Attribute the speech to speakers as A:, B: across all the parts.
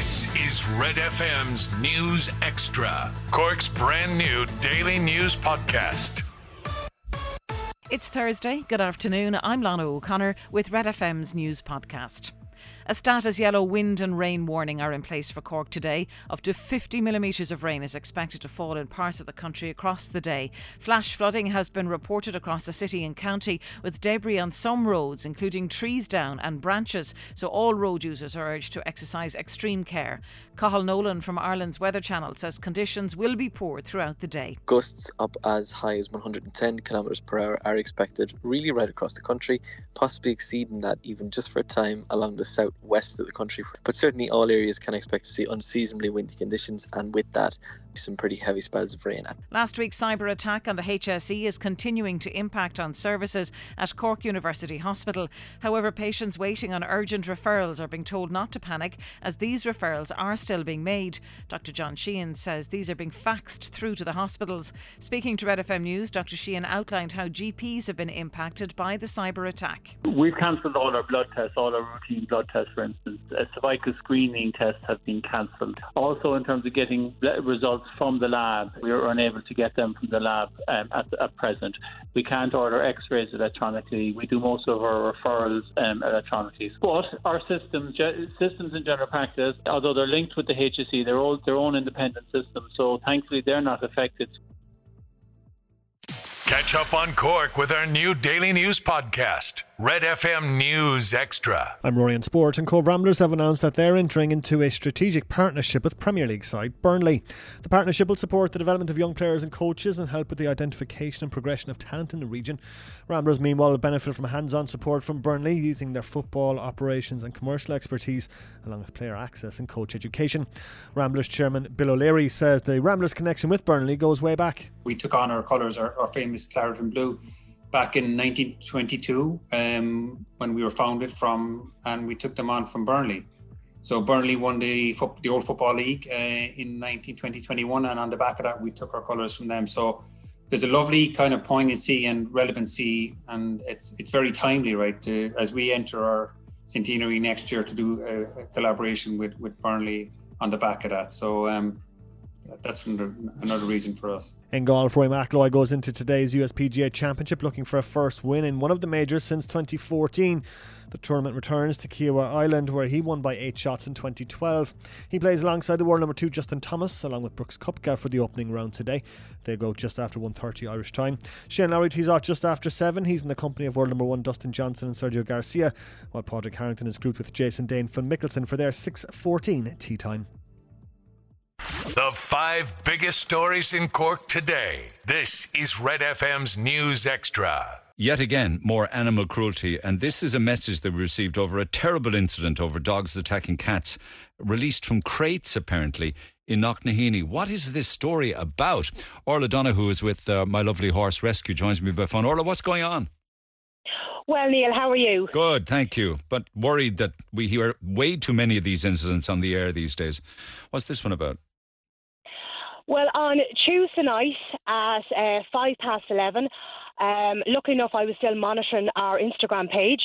A: This is Red FM's News Extra, Cork's brand new daily news podcast.
B: It's Thursday. Good afternoon. I'm Lana O'Connor with Red FM's news podcast. A status yellow wind and rain warning are in place for Cork today. Up to 50 millimetres of rain is expected to fall in parts of the country across the day. Flash flooding has been reported across the city and county, with debris on some roads, including trees down and branches. So all road users are urged to exercise extreme care. Cathal Nolan from Ireland's Weather Channel says conditions will be poor throughout the day.
C: Gusts up as high as 110 kilometres per hour are expected, really right across the country, possibly exceeding that even just for a time along the south west of the country. But certainly all areas can expect to see unseasonably windy conditions, and with that, some pretty heavy spells of rain.
B: Last week's cyber attack on the HSE is continuing to impact on services at Cork University Hospital. However, patients waiting on urgent referrals are being told not to panic as these referrals are still being made. Dr. John Sheehan says these are being faxed through to the hospitals. Speaking to Red FM News, Dr. Sheehan outlined how GPs have been impacted by the cyber attack.
D: We've cancelled all our blood tests, all our routine blood tests, for instance. A cervical screening tests have been cancelled. Also, in terms of getting results results from the lab. We are unable to get them from the lab um, at, at, present. We can't order X-rays electronically. We do most of our referrals um, electronically. But our systems, systems in general practice, although they're linked with the HSE, they're all their own independent systems. So thankfully, they're not affected.
A: Catch up on Cork with our new daily news podcast. Red FM News Extra.
E: I'm Rory in Sport, and Cobh Ramblers have announced that they're entering into a strategic partnership with Premier League side Burnley. The partnership will support the development of young players and coaches and help with the identification and progression of talent in the region. Ramblers, meanwhile, will benefit from hands on support from Burnley using their football, operations, and commercial expertise, along with player access and coach education. Ramblers chairman Bill O'Leary says the Ramblers connection with Burnley goes way back.
F: We took on our colours, our, our famous claret and blue back in 1922 um, when we were founded from, and we took them on from Burnley. So Burnley won the the old football league uh, in 1920-21, and on the back of that, we took our colours from them. So there's a lovely kind of poignancy and relevancy, and it's it's very timely, right? To, as we enter our centenary next year to do a, a collaboration with with Burnley on the back of that. So um, that's another, reason for us.
E: In golf, Rory McIlroy goes into today's USPGA Championship looking for a first win in one of the majors since 2014. The tournament returns to Kiawah Island, where he won by eight shots in 2012. He plays alongside the world number two Justin Thomas, along with Brooks Koepka for the opening round today. They go just after 1:30 Irish time. Shane Lowry tees off just after seven. He's in the company of world number one Dustin Johnson and Sergio Garcia, while Padraig Harrington is grouped with Jason Day and Phil Mickelson for their 6:14 tee time.
A: The five biggest stories in Cork today. This is Red FM's News Extra.
G: Yet again, more animal cruelty, and this is a message that we received over a terrible incident over dogs attacking cats, released from crates apparently in Knocknaheeny. What is this story about? Orla Donohoe is with uh, My Lovely Horse Rescue, joins me by phone. Orla, what's going on?
H: Well, Neil, how are you?
G: Good, thank you. But worried that we hear way too many of these incidents on the air these days. What's this one about?
H: Well, on Tuesday night at uh, five past eleven, um, lucky enough, I was still monitoring our Instagram page,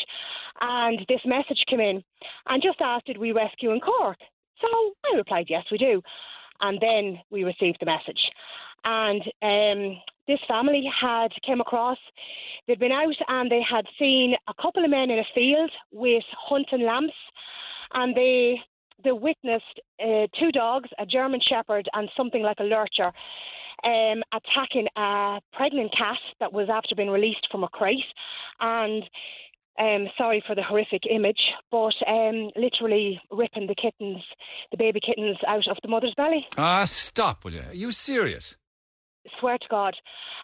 H: and this message came in, and just asked, "Did we rescue in Cork?" So I replied, "Yes, we do." And then we received the message, and um, this family had came across. They'd been out and they had seen a couple of men in a field with hunting lamps, and they they witnessed uh, two dogs, a German Shepherd and something like a lurcher, um, attacking a pregnant cat that was after being released from a crate. And um, sorry for the horrific image, but um, literally ripping the kittens, the baby kittens, out of the mother's belly.
G: Ah, stop, will you? Are you serious?
H: Swear to God,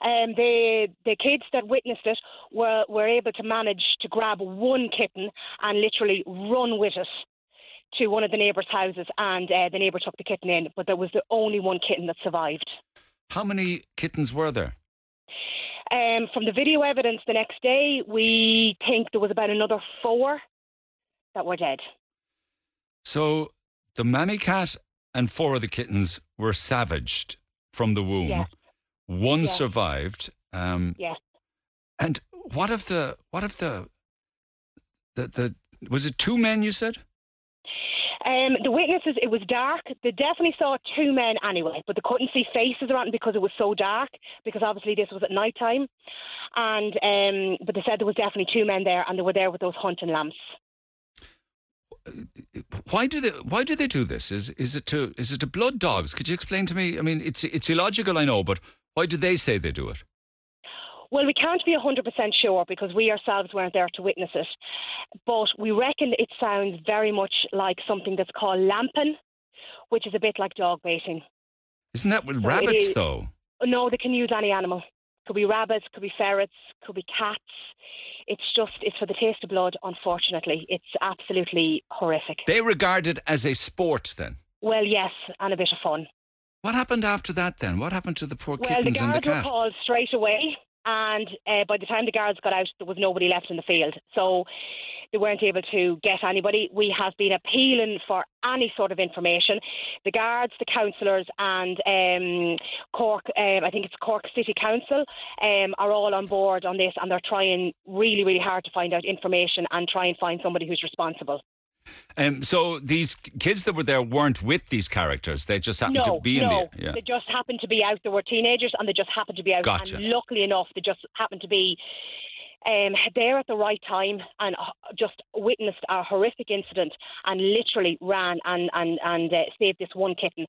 H: um, the the kids that witnessed it were were able to manage to grab one kitten and literally run with it to one of the neighbours' houses, and uh, the neighbour took the kitten in, but there was the only one kitten that survived.
G: How many kittens were there?
H: Um, from the video evidence the next day, we think there was about another four that were dead.
G: So the mammy cat and four of the kittens were savaged from the womb. One survived. Um,
H: yes.
G: And what of the what of the the the was it two men you said?
H: Um, the witnesses, it was dark. They definitely saw two men anyway, but they couldn't see faces around because it was so dark. Because obviously this was at night time, and um, but they said there was definitely two men there, and they were there with those hunting lamps.
G: Why do they? Why do they do this? Is is it to is it to blood dogs? Could you explain to me? I mean, it's it's illogical, I know, but why do they say they do it?
H: Well, we can't be 100% sure because we ourselves weren't there to witness it. But we reckon it sounds very much like something that's called lamping, which is a bit like dog baiting.
G: Isn't that with
H: So
G: rabbits
H: is-
G: though?
H: No, they can use any animal. Could be rabbits, could be ferrets, could be cats. It's just, it's for the taste of blood, unfortunately. It's absolutely horrific.
G: They regard it as a sport. Then
H: Well, yes, and a bit of fun.
G: what happened after that? Then what happened to the poor
H: Well, the
G: kittens and the cat?
H: guards were called straight away, and uh, by the time the guards got out, there was nobody left in the field. So they weren't able to get anybody. We have been appealing for any sort of information. The guards, the councillors, and um, Cork, um, I think it's Cork City Council, um, are all on board on this, and they're trying really, really hard to find out information and try and find somebody who's responsible.
G: Um, so these kids that were there weren't with these characters; they just happened
H: no,
G: to be in
H: no.
G: the. Yeah.
H: They just happened to be out. They were teenagers and they just happened to be out.
G: Gotcha.
H: And luckily enough, they just happened to be um, there at the right time and uh, just witnessed a horrific incident and literally ran and, and, and uh, saved this one kitten.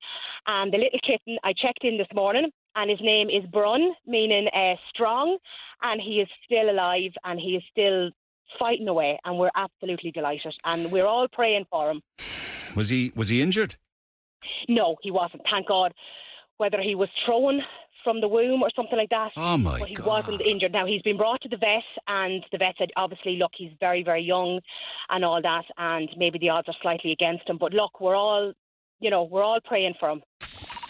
H: And the little kitten, I checked in this morning and his name is Brun, meaning uh, strong, and he is still alive and he is still fighting away and we're absolutely delighted and we're all praying for him.
G: Was he was he injured?
H: No, he wasn't. Thank God. Whether he was thrown from the womb or something like that.
G: Oh my
H: but he
G: God.
H: wasn't injured. Now he's been brought to the vet, and the vet said, obviously, look, he's very, very young, and all that, and maybe the odds are slightly against him. But look, we're all, you know, we're all praying for him.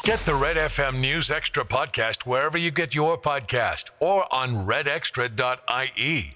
A: Get the Red FM News Extra podcast wherever you get your podcast or on redextra.ie.